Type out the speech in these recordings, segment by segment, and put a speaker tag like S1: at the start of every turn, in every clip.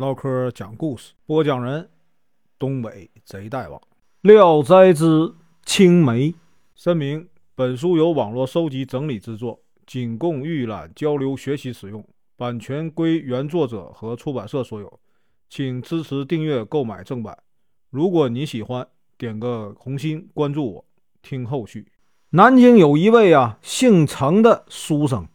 S1: 唠嗑讲故事，播讲人：东北贼大王。《聊斋之青梅》声明：本书由网络收集整理制作，仅供预览、交流、学习使用，版权归原作者和出版社所有，请支持订阅、购买正版。如果你喜欢，点个红心，关注我，听后续。南京有一位啊姓程的书生，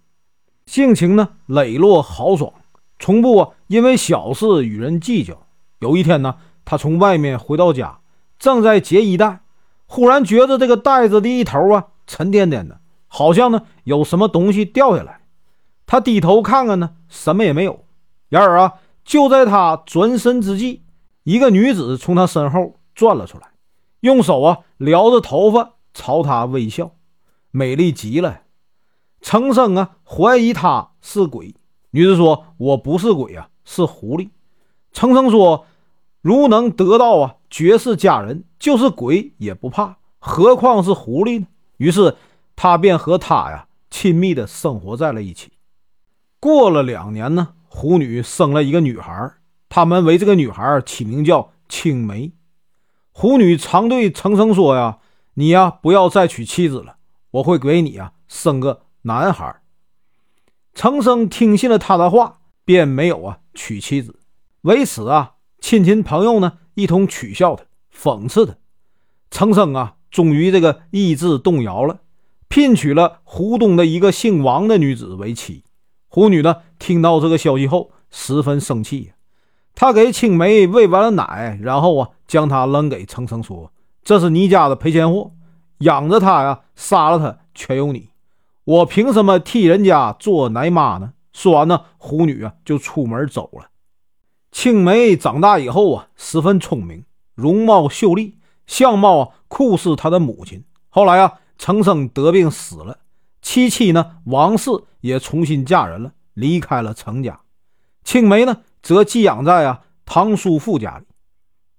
S1: 性情呢磊落豪爽。从不，因为小事与人计较。有一天呢，他从外面回到家，正在解衣带，忽然觉得这个袋子的一头啊沉甸甸的，好像呢有什么东西掉下来。他低头看看呢，什么也没有。然而啊，就在他转身之际，一个女子从他身后钻了出来，用手啊撩着头发朝他微笑，美丽极了。程生啊怀疑她是鬼。女子说：“我不是鬼啊，是狐狸。”程生说：“如能得到啊绝世佳人，就是鬼也不怕，何况是狐狸呢？”于是他便和她呀亲密的生活在了一起。过了两年呢，狐女生了一个女孩，他们为这个女孩起名叫青梅。狐女常对程生说：“呀，你呀不要再娶妻子了，我会给你啊生个男孩。”程生听信了他的话，便没有啊娶妻子。为此啊，亲戚朋友呢一同取笑他，讽刺他。程生啊，终于这个意志动摇了，聘娶了湖东的一个姓王的女子为妻。胡女呢，听到这个消息后，十分生气。她给青梅喂完了奶，然后啊，将她扔给程生，说：“这是你家的赔钱货，养着她呀，杀了她全由你。”我凭什么替人家做奶妈呢？说完呢，虎女啊就出门走了。青梅长大以后啊，十分聪明，容貌秀丽，相貌啊酷似她的母亲。后来啊，程生得病死了，妻妻呢王氏也重新嫁人了，离开了程家。青梅呢则寄养在啊唐叔父家里。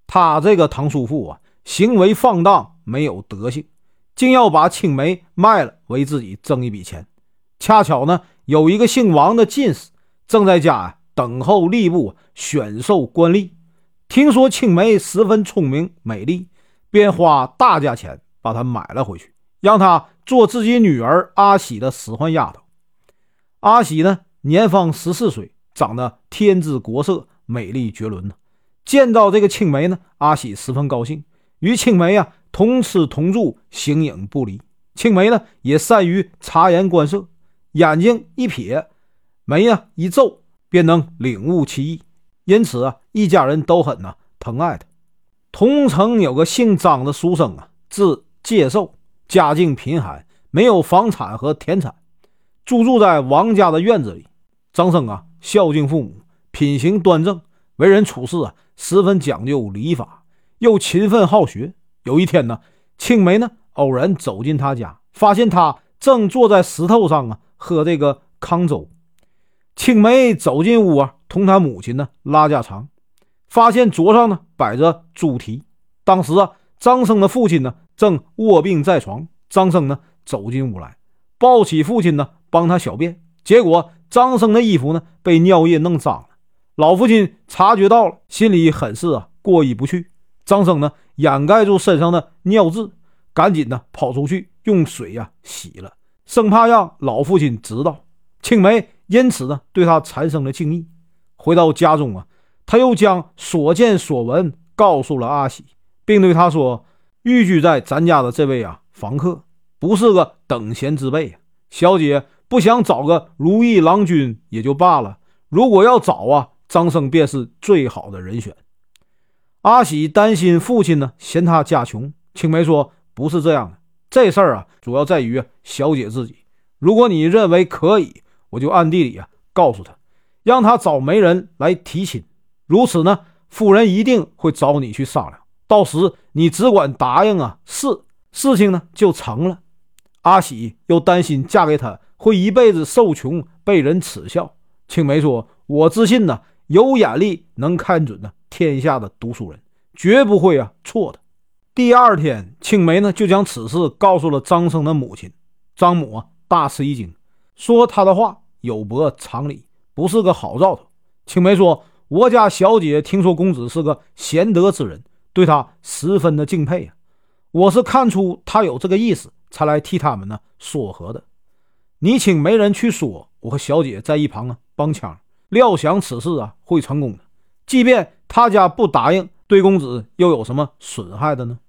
S1: 他这个唐叔父啊，行为放荡，没有德行。竟要把青梅卖了，为自己挣一笔钱。恰巧呢，有一个姓王的进士正在家呀等候吏部选授官吏。听说青梅十分聪明美丽，便花大价钱把她买了回去，让她做自己女儿阿喜的使唤丫头。阿喜呢，年方十四岁，长得天姿国色，美丽绝伦呢。见到这个青梅呢，阿喜十分高兴，与青梅呀。同吃同住，形影不离。青梅呢，也善于察言观色，眼睛一瞥，眉呀一皱，便能领悟其意。因此啊，一家人都很呢疼爱他。同城有个姓张的书生啊，字介寿，家境贫寒，没有房产和田产，租住在王家的院子里。张生啊，孝敬父母，品行端正，为人处事啊，十分讲究礼法，又勤奋好学。有一天呢，青梅呢偶然走进他家，发现他正坐在石头上啊喝这个糠粥。青梅走进屋啊，同他母亲呢拉家常，发现桌上呢摆着猪蹄。当时啊，张生的父亲呢正卧病在床。张生呢走进屋来，抱起父亲呢帮他小便，结果张生的衣服呢被尿液弄脏了。老父亲察觉到了，心里很是啊过意不去。张生呢？掩盖住身上的尿渍，赶紧呢跑出去用水呀洗了，生怕让老父亲知道。青梅因此呢对他产生了敬意。回到家中啊，他又将所见所闻告诉了阿喜，并对他说：“寓居在咱家的这位啊房客不是个等闲之辈啊，小姐不想找个如意郎君也就罢了，如果要找啊，张生便是最好的人选。”阿喜担心父亲呢，嫌他家穷。青梅说：“不是这样的，这事儿啊，主要在于小姐自己。如果你认为可以，我就暗地里啊告诉他，让他找媒人来提亲。如此呢，夫人一定会找你去商量。到时你只管答应啊，是事情呢就成了。”阿喜又担心嫁给他会一辈子受穷，被人耻笑。青梅说：“我自信呢，有眼力，能看准呢。”天下的读书人绝不会啊错的。第二天，青梅呢就将此事告诉了张生的母亲。张母啊大吃一惊，说他的话有悖常理，不是个好兆头。青梅说：“我家小姐听说公子是个贤德之人，对他十分的敬佩啊。我是看出他有这个意思，才来替他们呢说和的。你请媒人去说，我和小姐在一旁啊帮腔，料想此事啊会成功的。即便他家不答应，对公子又有什么损害的呢？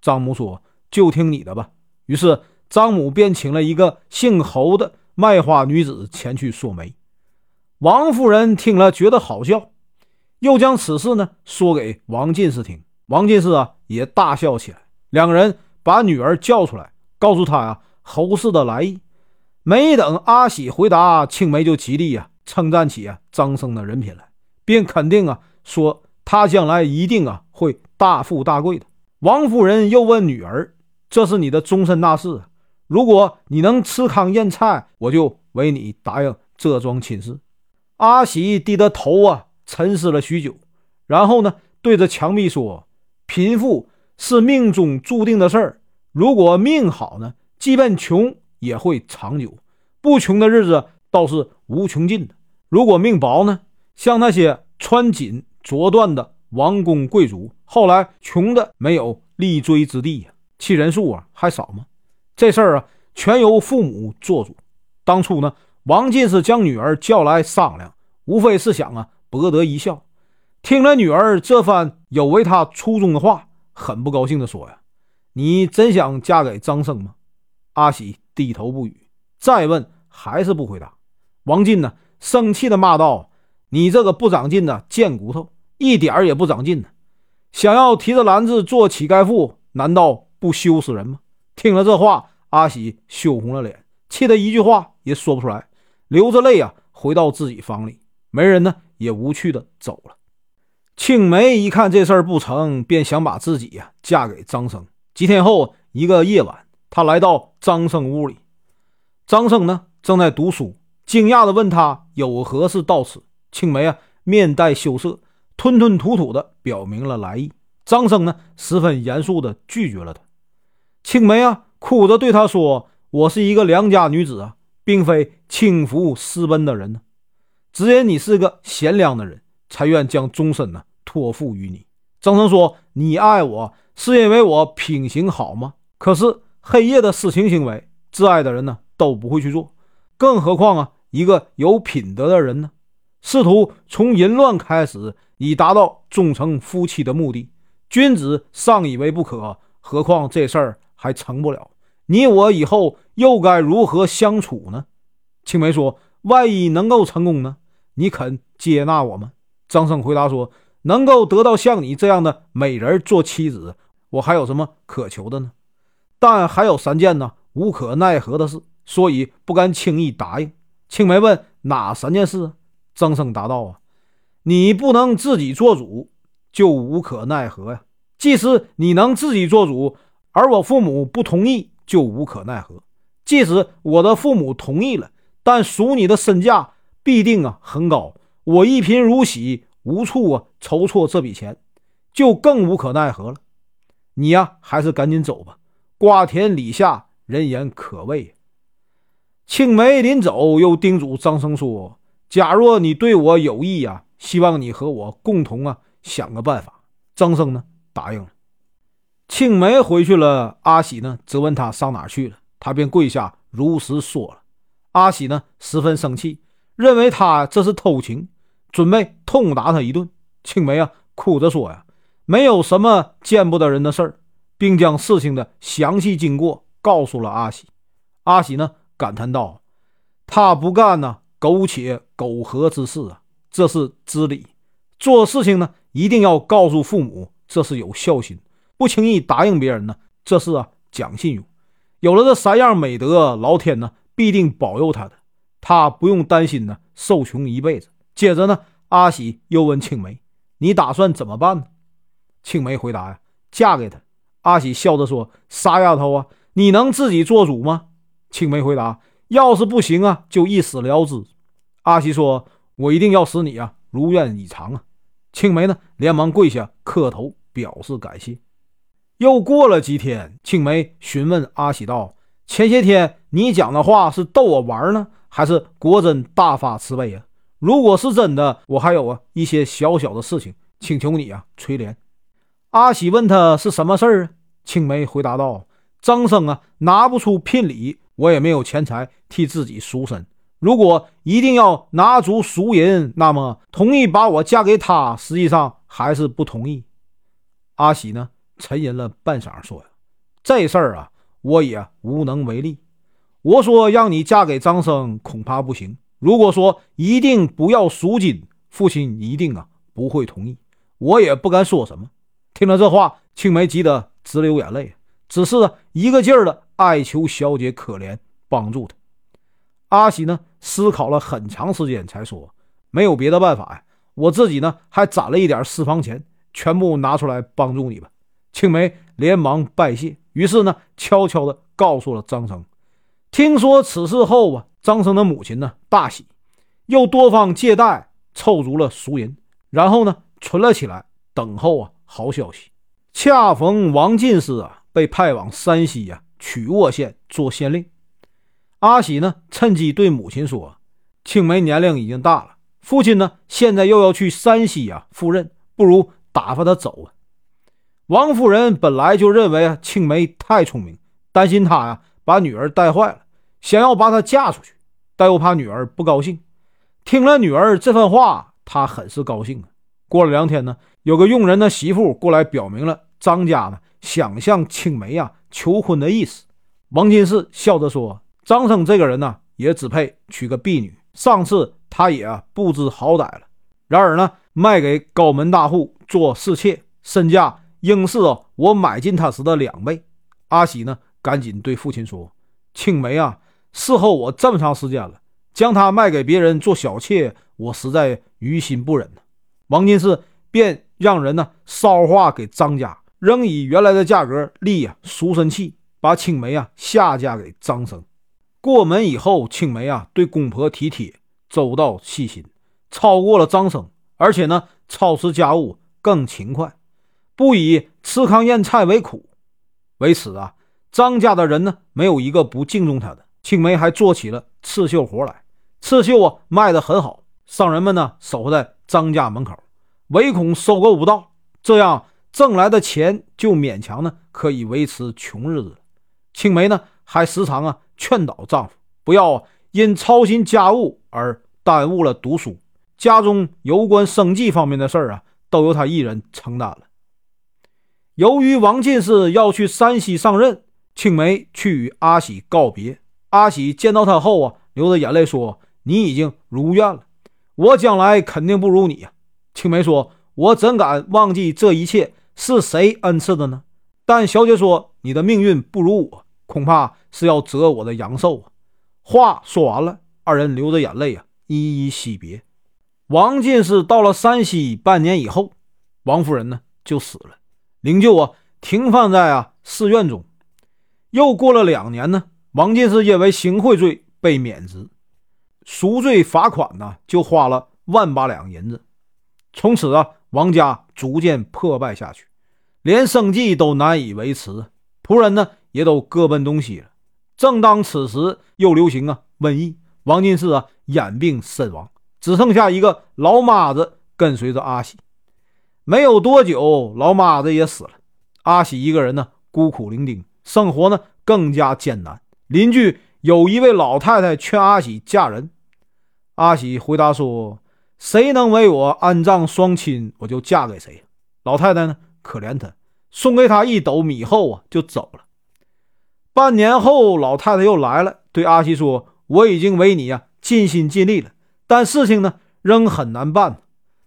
S1: 张母说：“就听你的吧。”于是张母便请了一个姓侯的卖花女子前去说媒。王夫人听了觉得好笑，又将此事呢说给王进士听。王进士啊也大笑起来。两个人把女儿叫出来，告诉她呀侯氏的来意。没等阿喜回答，青梅就极力呀称赞起啊张生的人品来，并肯定啊说他将来一定啊会大富大贵的。王夫人又问女儿：“这是你的终身大事，如果你能吃糠咽菜，我就为你答应这桩亲事。”阿喜低着头啊沉思了许久，然后呢对着墙壁说：“贫富是命中注定的事儿，如果命好呢，即便穷。”也会长久，不穷的日子倒是无穷尽的。如果命薄呢？像那些穿锦着缎的王公贵族，后来穷的没有立锥之地呀，其人数啊还少吗？这事儿啊，全由父母做主。当初呢，王进是将女儿叫来商量，无非是想啊博得一笑。听了女儿这番有违他初衷的话，很不高兴地说呀：“你真想嫁给张生吗？”阿喜。低头不语，再问还是不回答。王进呢，生气的骂道：“你这个不长进的贱骨头，一点儿也不长进呢！想要提着篮子做乞丐妇，难道不羞死人吗？”听了这话，阿喜羞红了脸，气得一句话也说不出来，流着泪啊，回到自己房里。媒人呢，也无趣的走了。青梅一看这事儿不成，便想把自己呀嫁给张生。几天后，一个夜晚。他来到张生屋里，张生呢正在读书，惊讶的问他有何事到此。青梅啊面带羞涩，吞吞吐吐地表明了来意。张生呢十分严肃地拒绝了他。青梅啊哭着对他说：“我是一个良家女子啊，并非轻浮私奔的人呢。只因你是个贤良的人，才愿将终身呢托付于你。”张生说：“你爱我是因为我品行好吗？可是。”黑夜的私情行为，挚爱的人呢都不会去做，更何况啊，一个有品德的人呢，试图从淫乱开始，以达到忠诚夫妻的目的，君子尚以为不可，何况这事儿还成不了？你我以后又该如何相处呢？青梅说：“万一能够成功呢？你肯接纳我吗？”张生回答说：“能够得到像你这样的美人做妻子，我还有什么可求的呢？”但还有三件呢，无可奈何的事，所以不敢轻易答应。青梅问：“哪三件事？”张生答道：“啊，你不能自己做主，就无可奈何呀；即使你能自己做主，而我父母不同意，就无可奈何；即使我的父母同意了，但属你的身价必定啊很高，我一贫如洗，无处啊筹措这笔钱，就更无可奈何了。你呀，还是赶紧走吧。”瓜田李下，人言可畏。青梅临走，又叮嘱张生说：“假若你对我有意呀，希望你和我共同啊想个办法。”张生呢答应了。青梅回去了，阿喜呢责问他上哪去了，他便跪下如实说了。阿喜呢十分生气，认为他这是偷情，准备痛打他一顿。青梅啊哭着说呀：“没有什么见不得人的事儿。”并将事情的详细经过告诉了阿喜。阿喜呢感叹道：“他不干呢苟且苟合之事啊，这是知礼。做事情呢一定要告诉父母，这是有孝心。不轻易答应别人呢，这是啊讲信用。有了这三样美德，老天呢必定保佑他的，他不用担心呢受穷一辈子。”接着呢，阿喜又问青梅：“你打算怎么办呢？”青梅回答：“呀，嫁给他。”阿喜笑着说：“傻丫头啊，你能自己做主吗？”青梅回答：“要是不行啊，就一死了之。”阿喜说：“我一定要使你啊如愿以偿啊！”青梅呢，连忙跪下磕头表示感谢。又过了几天，青梅询问阿喜道：“前些天你讲的话是逗我玩呢，还是果真大发慈悲啊？如果是真的，我还有啊一些小小的事情，请求你啊垂怜。阿喜问他是什么事儿啊？青梅回答道：“张生啊，拿不出聘礼，我也没有钱财替自己赎身。如果一定要拿足赎银，那么同意把我嫁给他，实际上还是不同意。”阿喜呢，沉吟了半晌，说：“，这事儿啊，我也无能为力。我说让你嫁给张生，恐怕不行。如果说一定不要赎金，父亲一定啊不会同意。我也不敢说什么。”听了这话，青梅急得直流眼泪，只是一个劲儿的哀求小姐可怜，帮助她。阿喜呢，思考了很长时间，才说：“没有别的办法呀，我自己呢还攒了一点私房钱，全部拿出来帮助你吧。”青梅连忙拜谢，于是呢，悄悄地告诉了张生。听说此事后啊，张生的母亲呢大喜，又多方借贷凑足了赎银，然后呢存了起来，等候啊。好消息，恰逢王进士啊被派往山西呀曲沃县做县令。阿喜呢趁机对母亲说：“青梅年龄已经大了，父亲呢现在又要去山西呀赴任，不如打发他走啊。”王夫人本来就认为啊青梅太聪明，担心她呀把女儿带坏了，想要把她嫁出去，但又怕女儿不高兴。听了女儿这番话，她很是高兴啊。过了两天呢。有个佣人的媳妇过来表明了张家呢想向青梅啊求婚的意思。王金士笑着说：“张生这个人呢也只配娶个婢女。上次他也不知好歹了。然而呢卖给高门大户做侍妾，身价应是我买进他时的两倍。”阿喜呢赶紧对父亲说：“青梅啊，伺候我这么长时间了，将她卖给别人做小妾，我实在于心不忍呢。”王金士便。让人呢捎话给张家，仍以原来的价格立啊赎身契，把青梅啊下嫁给张生。过门以后，青梅啊对公婆体贴周到细心，超过了张生，而且呢操持家务更勤快，不以吃糠咽菜为苦。为此啊，张家的人呢没有一个不敬重他的。青梅还做起了刺绣活来，刺绣啊卖得很好，商人们呢守在张家门口。唯恐收购不到，这样挣来的钱就勉强呢可以维持穷日子。青梅呢还时常啊劝导丈夫不要因操心家务而耽误了读书，家中有关生计方面的事儿啊都由她一人承担了。由于王进士要去山西上任，青梅去与阿喜告别。阿喜见到她后啊流着眼泪说：“你已经如愿了，我将来肯定不如你呀。”青梅说：“我怎敢忘记这一切是谁恩赐的呢？”但小姐说：“你的命运不如我，恐怕是要折我的阳寿啊！”话说完了，二人流着眼泪啊，依依惜别。王进士到了山西半年以后，王夫人呢就死了，灵柩啊停放在啊寺院中。又过了两年呢，王进士因为行贿罪被免职，赎罪罚款呢就花了万八两银子。从此啊，王家逐渐破败下去，连生计都难以维持，仆人呢也都各奔东西了。正当此时，又流行啊瘟疫，王进士啊眼病身亡，只剩下一个老妈子跟随着阿喜。没有多久，老妈子也死了，阿喜一个人呢孤苦伶仃，生活呢更加艰难。邻居有一位老太太劝阿喜嫁人，阿喜回答说。谁能为我安葬双亲，我就嫁给谁。老太太呢，可怜他，送给他一斗米后啊，就走了。半年后，老太太又来了，对阿西说：“我已经为你呀尽心尽力了，但事情呢仍很难办。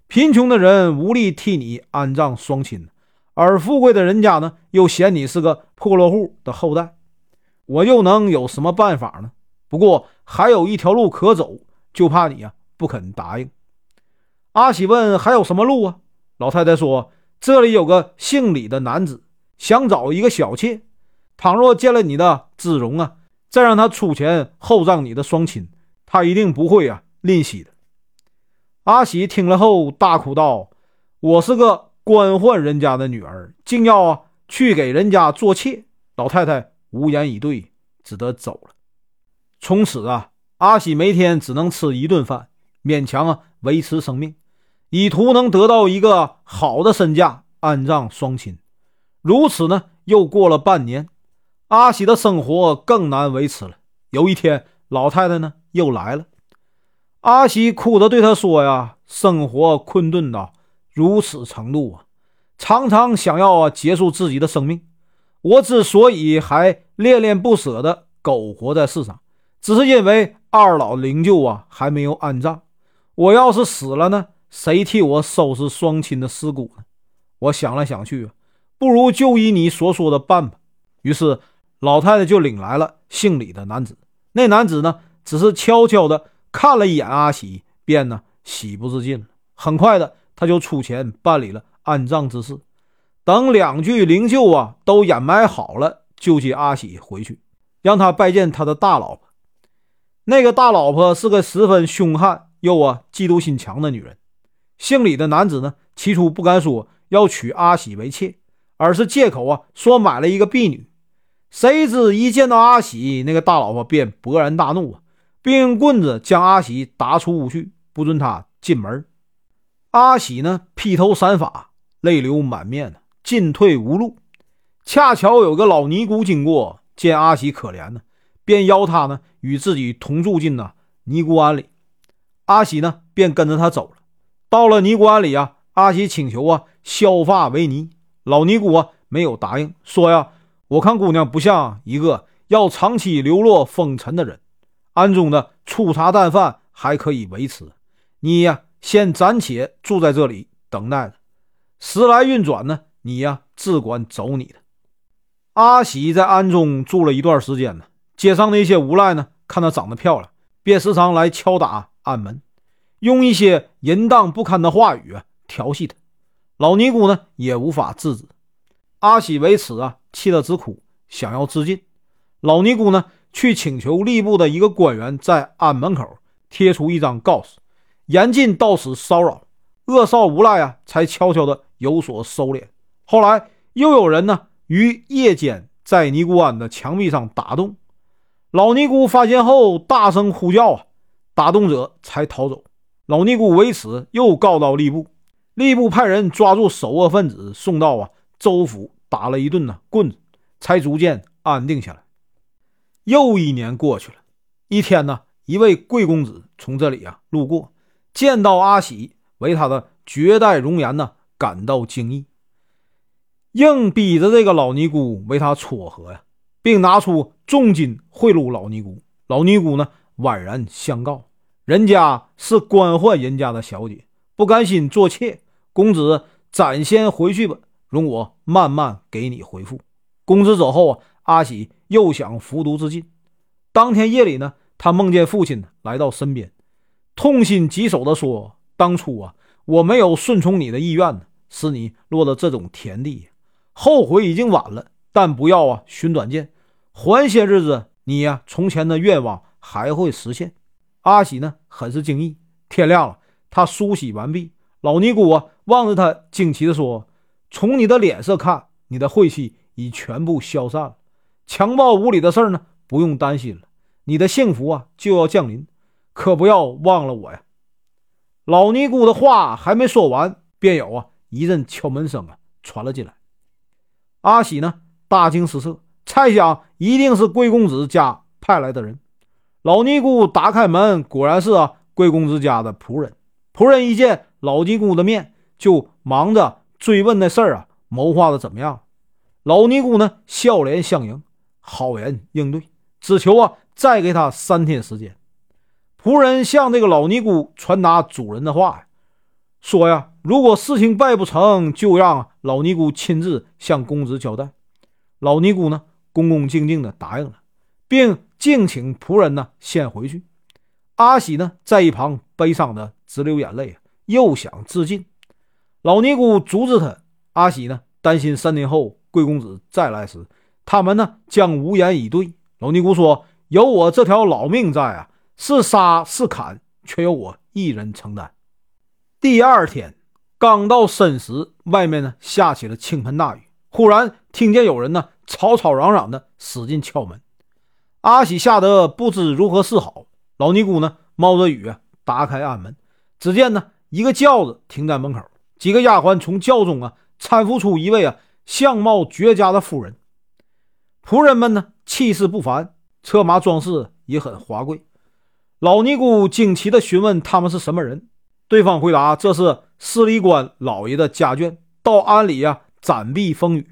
S1: 贫穷的人无力替你安葬双亲，而富贵的人家呢又嫌你是个破落户的后代，我又能有什么办法呢？不过还有一条路可走，就怕你呀不肯答应。”阿喜问：“还有什么路啊？”老太太说：“这里有个姓李的男子，想找一个小妾。倘若见了你的姿容啊，再让他出钱厚葬你的双亲，他一定不会啊吝惜的。”阿喜听了后大哭道：“我是个官宦人家的女儿，竟要去给人家做妾。”老太太无言以对，只得走了。从此啊，阿喜每天只能吃一顿饭。勉强啊维持生命，以图能得到一个好的身价安葬双亲。如此呢，又过了半年，阿喜的生活更难维持了。有一天，老太太呢又来了，阿喜哭着对她说：“呀，生活困顿到如此程度啊，常常想要啊结束自己的生命。我之所以还恋恋不舍的苟活在世上，只是因为二老灵柩啊还没有安葬。我要是死了呢，谁替我收拾双亲的尸骨呢？我想来想去啊，不如就依你所说的办吧。于是老太太就领来了姓李的男子。那男子呢，只是悄悄的看了一眼阿喜，便呢喜不自禁了。很快的，他就出钱办理了安葬之事。等两具灵柩啊都掩埋好了，就接阿喜回去，让他拜见他的大老婆。那个大老婆是个十分凶悍又啊嫉妒心强的女人。姓李的男子呢，起初不敢说要娶阿喜为妾，而是借口啊说买了一个婢女。谁知一见到阿喜，那个大老婆便勃然大怒啊，并用棍子将阿喜打出屋去，不准他进门。阿喜呢，披头散发，泪流满面的。进退无路，恰巧有个老尼姑经过，见阿喜可怜呢，便邀他呢与自己同住进那尼姑庵里。阿喜呢便跟着他走了。到了尼姑庵里啊，阿喜请求啊削发为尼，老尼姑啊没有答应，说呀，我看姑娘不像一个要长期流落风尘的人，庵中的粗茶淡饭还可以维持，你呀先暂且住在这里等待着，时来运转呢。你呀，只管走你的。阿喜在庵中住了一段时间呢，街上那些无赖呢，看她长得漂亮，便时常来敲打庵门，用一些淫荡不堪的话语调戏他。老尼姑呢，也无法制止。阿喜为此啊，气得直哭，想要自尽。老尼姑呢，去请求吏部的一个官员在庵门口贴出一张告示，严禁到此骚扰。恶少无赖啊，才悄悄的有所收敛。后来又有人呢，于夜间在尼姑庵的墙壁上打洞，老尼姑发现后大声呼叫啊，打洞者才逃走。老尼姑为此又告到吏部，吏部派人抓住首恶分子，送到啊州府打了一顿呢棍子，才逐渐安定下来。又一年过去了，一天呢，一位贵公子从这里啊路过，见到阿喜，为他的绝代容颜呢感到惊异。硬逼着这个老尼姑为他撮合呀，并拿出重金贿赂老尼姑。老尼姑呢，婉然相告：“人家是官宦人家的小姐，不甘心做妾。公子暂先回去吧，容我慢慢给你回复。”公子走后啊，阿喜又想服毒自尽。当天夜里呢，他梦见父亲来到身边，痛心疾首地说：“当初啊，我没有顺从你的意愿呢，使你落得这种田地。”后悔已经晚了，但不要啊，寻短见，缓些日子，你呀，从前的愿望还会实现。阿喜呢，很是惊异。天亮了，他梳洗完毕，老尼姑啊，望着他，惊奇地说：“从你的脸色看，你的晦气已全部消散了，强暴无理的事呢，不用担心了，你的幸福啊，就要降临，可不要忘了我呀。”老尼姑的话还没说完，便有啊一阵敲门声啊传了进来。阿喜呢，大惊失色，猜想一定是贵公子家派来的人。老尼姑打开门，果然是啊，贵公子家的仆人。仆人一见老尼姑的面，就忙着追问那事儿啊，谋划的怎么样？老尼姑呢，笑脸相迎，好言应对，只求啊，再给他三天时间。仆人向这个老尼姑传达主人的话呀，说呀。如果事情办不成就让老尼姑亲自向公子交代。老尼姑呢，恭恭敬敬地答应了，并敬请仆人呢先回去。阿喜呢，在一旁悲伤的直流眼泪，又想自尽。老尼姑阻止他。阿喜呢，担心三年后贵公子再来时，他们呢将无言以对。老尼姑说：“有我这条老命在啊，是杀是砍，全由我一人承担。”第二天。刚到申时，外面呢下起了倾盆大雨。忽然听见有人呢吵吵嚷嚷的使劲敲门。阿喜吓得不知如何是好。老尼姑呢冒着雨打开暗门，只见呢一个轿子停在门口，几个丫鬟从轿中啊搀扶出一位啊相貌绝佳的妇人。仆人们呢气势不凡，车马装饰也很华贵。老尼姑惊奇地询问他们是什么人，对方回答：“这是司礼官老爷的家眷，到庵里呀暂避风雨。”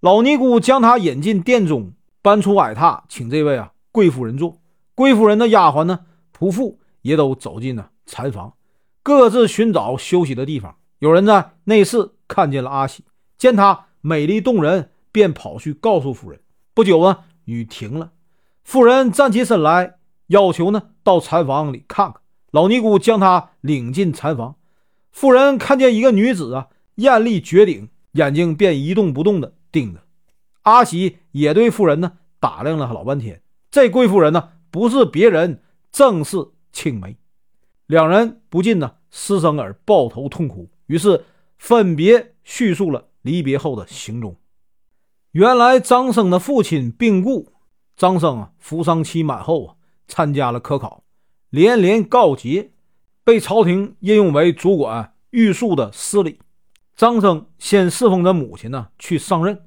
S1: 老尼姑将他引进殿中，搬出矮榻，请这位啊贵夫人坐。贵夫人的丫鬟呢，仆妇也都走进了禅房，各自寻找休息的地方。有人在内室看见了阿喜，见她美丽动人，便跑去告诉夫人。不久啊，雨停了，夫人站起身来，要求呢到禅房里看看。老尼姑将她领进禅房，夫人看见一个女子啊，艳丽绝顶，眼睛便一动不动地盯着阿喜，也对妇人呢打量了老半天。这贵妇人呢？不是别人，正是青梅。两人不禁呢失声而抱头痛哭，于是分别叙述了离别后的行踪。原来张生的父亲病故，张生啊服丧期满后啊参加了科考，连连告捷，被朝廷任用为主管御书的司礼。张生先侍奉着母亲呢去上任，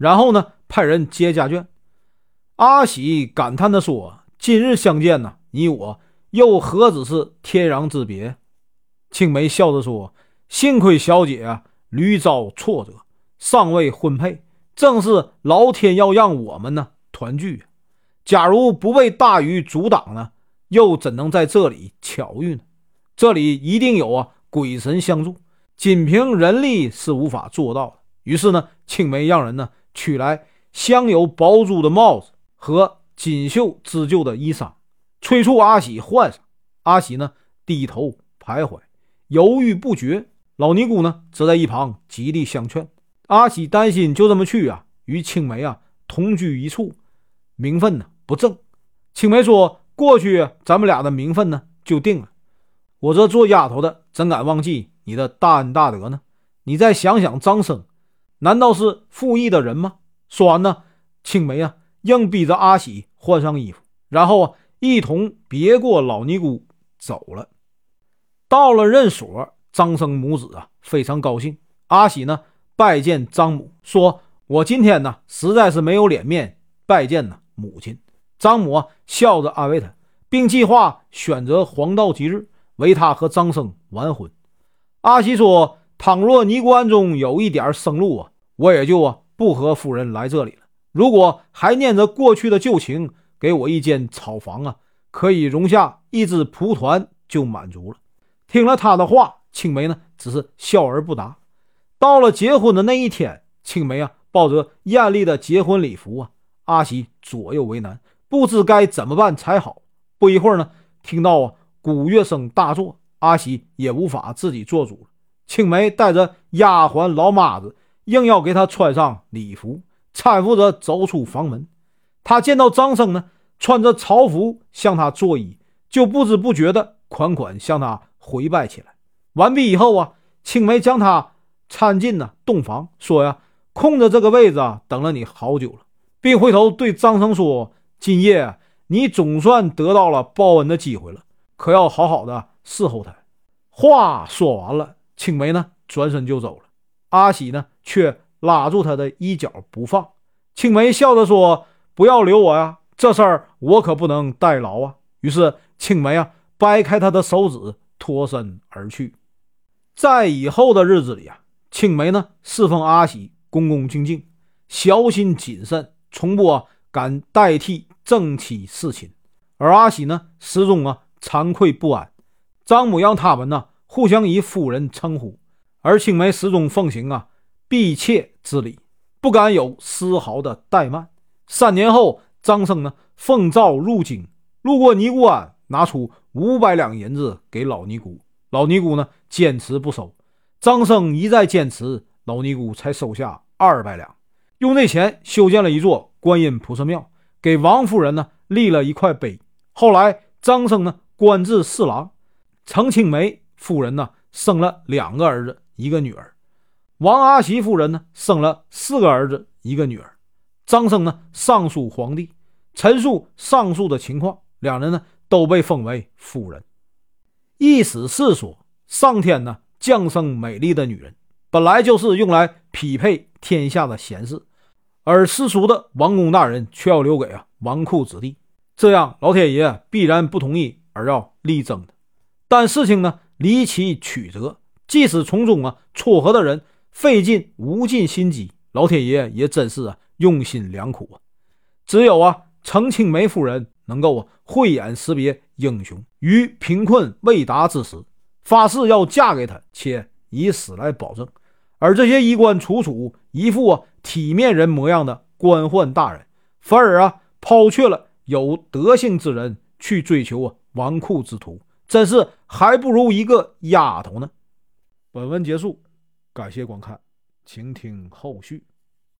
S1: 然后呢派人接家眷。阿喜感叹地说。今日相见呢，你我又何止是天壤之别？青梅笑着说：“幸亏小姐啊屡遭挫折，尚未婚配，正是老天要让我们呢团聚。假如不被大雨阻挡呢，又怎能在这里巧遇呢？这里一定有啊鬼神相助，仅凭人力是无法做到的。于是呢，青梅让人呢取来镶有宝珠的帽子和。”锦绣织就的衣裳，催促阿喜换上。阿喜呢，低头徘徊，犹豫不决。老尼姑呢，则在一旁极力相劝。阿喜担心就这么去啊，与青梅啊同居一处，名分呢不正。青梅说：“过去咱们俩的名分呢就定了。我这做丫头的怎敢忘记你的大恩大德呢？你再想想，张生难道是负义的人吗？”说完呢，青梅啊。硬逼着阿喜换上衣服，然后啊，一同别过老尼姑走了。到了任所，张生母子啊非常高兴。阿喜呢拜见张母，说：“我今天呢实在是没有脸面拜见呢母亲。”张母啊笑着安慰他，并计划选择黄道吉日为他和张生完婚。阿喜说：“倘若尼姑庵中有一点生路啊，我也就啊不和夫人来这里了。”如果还念着过去的旧情，给我一间草房啊，可以容下一只蒲团就满足了。听了他的话，青梅呢只是笑而不答。到了结婚的那一天，青梅啊抱着艳丽的结婚礼服啊，阿喜左右为难，不知该怎么办才好。不一会儿呢，听到啊鼓乐声大作，阿喜也无法自己做主了。青梅带着丫鬟老妈子，硬要给他穿上礼服。搀扶着走出房门，他见到张生呢，穿着朝服向他作揖，就不知不觉的款款向他回拜起来。完毕以后啊，青梅将他搀进了洞房，说呀：“空着这个位子啊，等了你好久了。”并回头对张生说：“今夜你总算得到了报恩的机会了，可要好好的伺候他。”话说完了，青梅呢转身就走了，阿喜呢却。拉住他的衣角不放，青梅笑着说：“不要留我呀，这事儿我可不能代劳啊。”于是青梅啊掰开他的手指，脱身而去。在以后的日子里啊，青梅呢侍奉阿喜，恭恭敬敬，小心谨慎，从不敢代替正妻侍寝。而阿喜呢始终啊惭愧不安。张母让他们呢互相以夫人称呼，而青梅始终奉行啊。婢妾之礼，不敢有丝毫的怠慢。三年后，张生呢奉诏入京，路过尼姑庵，拿出五百两银子给老尼姑。老尼姑呢坚持不收，张生一再坚持，老尼姑才收下二百两，用这钱修建了一座观音菩萨庙，给王夫人呢立了一块碑。后来，张生呢官至侍郎，程青梅夫人呢生了两个儿子，一个女儿。王阿喜夫人呢，生了四个儿子，一个女儿。张生呢，上书皇帝，陈述上述的情况，两人呢都被封为夫人。意思是说，上天呢降生美丽的女人，本来就是用来匹配天下的贤士，而世俗的王公大人却要留给啊纨绔子弟，这样老天爷必然不同意而要力争的。但事情呢离奇曲折，即使从中啊撮合的人费尽无尽心机，老天爷也真是啊用心良苦啊。只有啊程青梅夫人能够啊慧眼识别。英雄于贫困未达之时，发誓要嫁给他，且以死来保证。而这些衣冠楚楚、一副啊体面人模样的官宦大人，反而啊抛却了有德性之人去追求啊纨绔之徒，真是还不如一个丫头呢。本文结束，感谢观看，请听后续。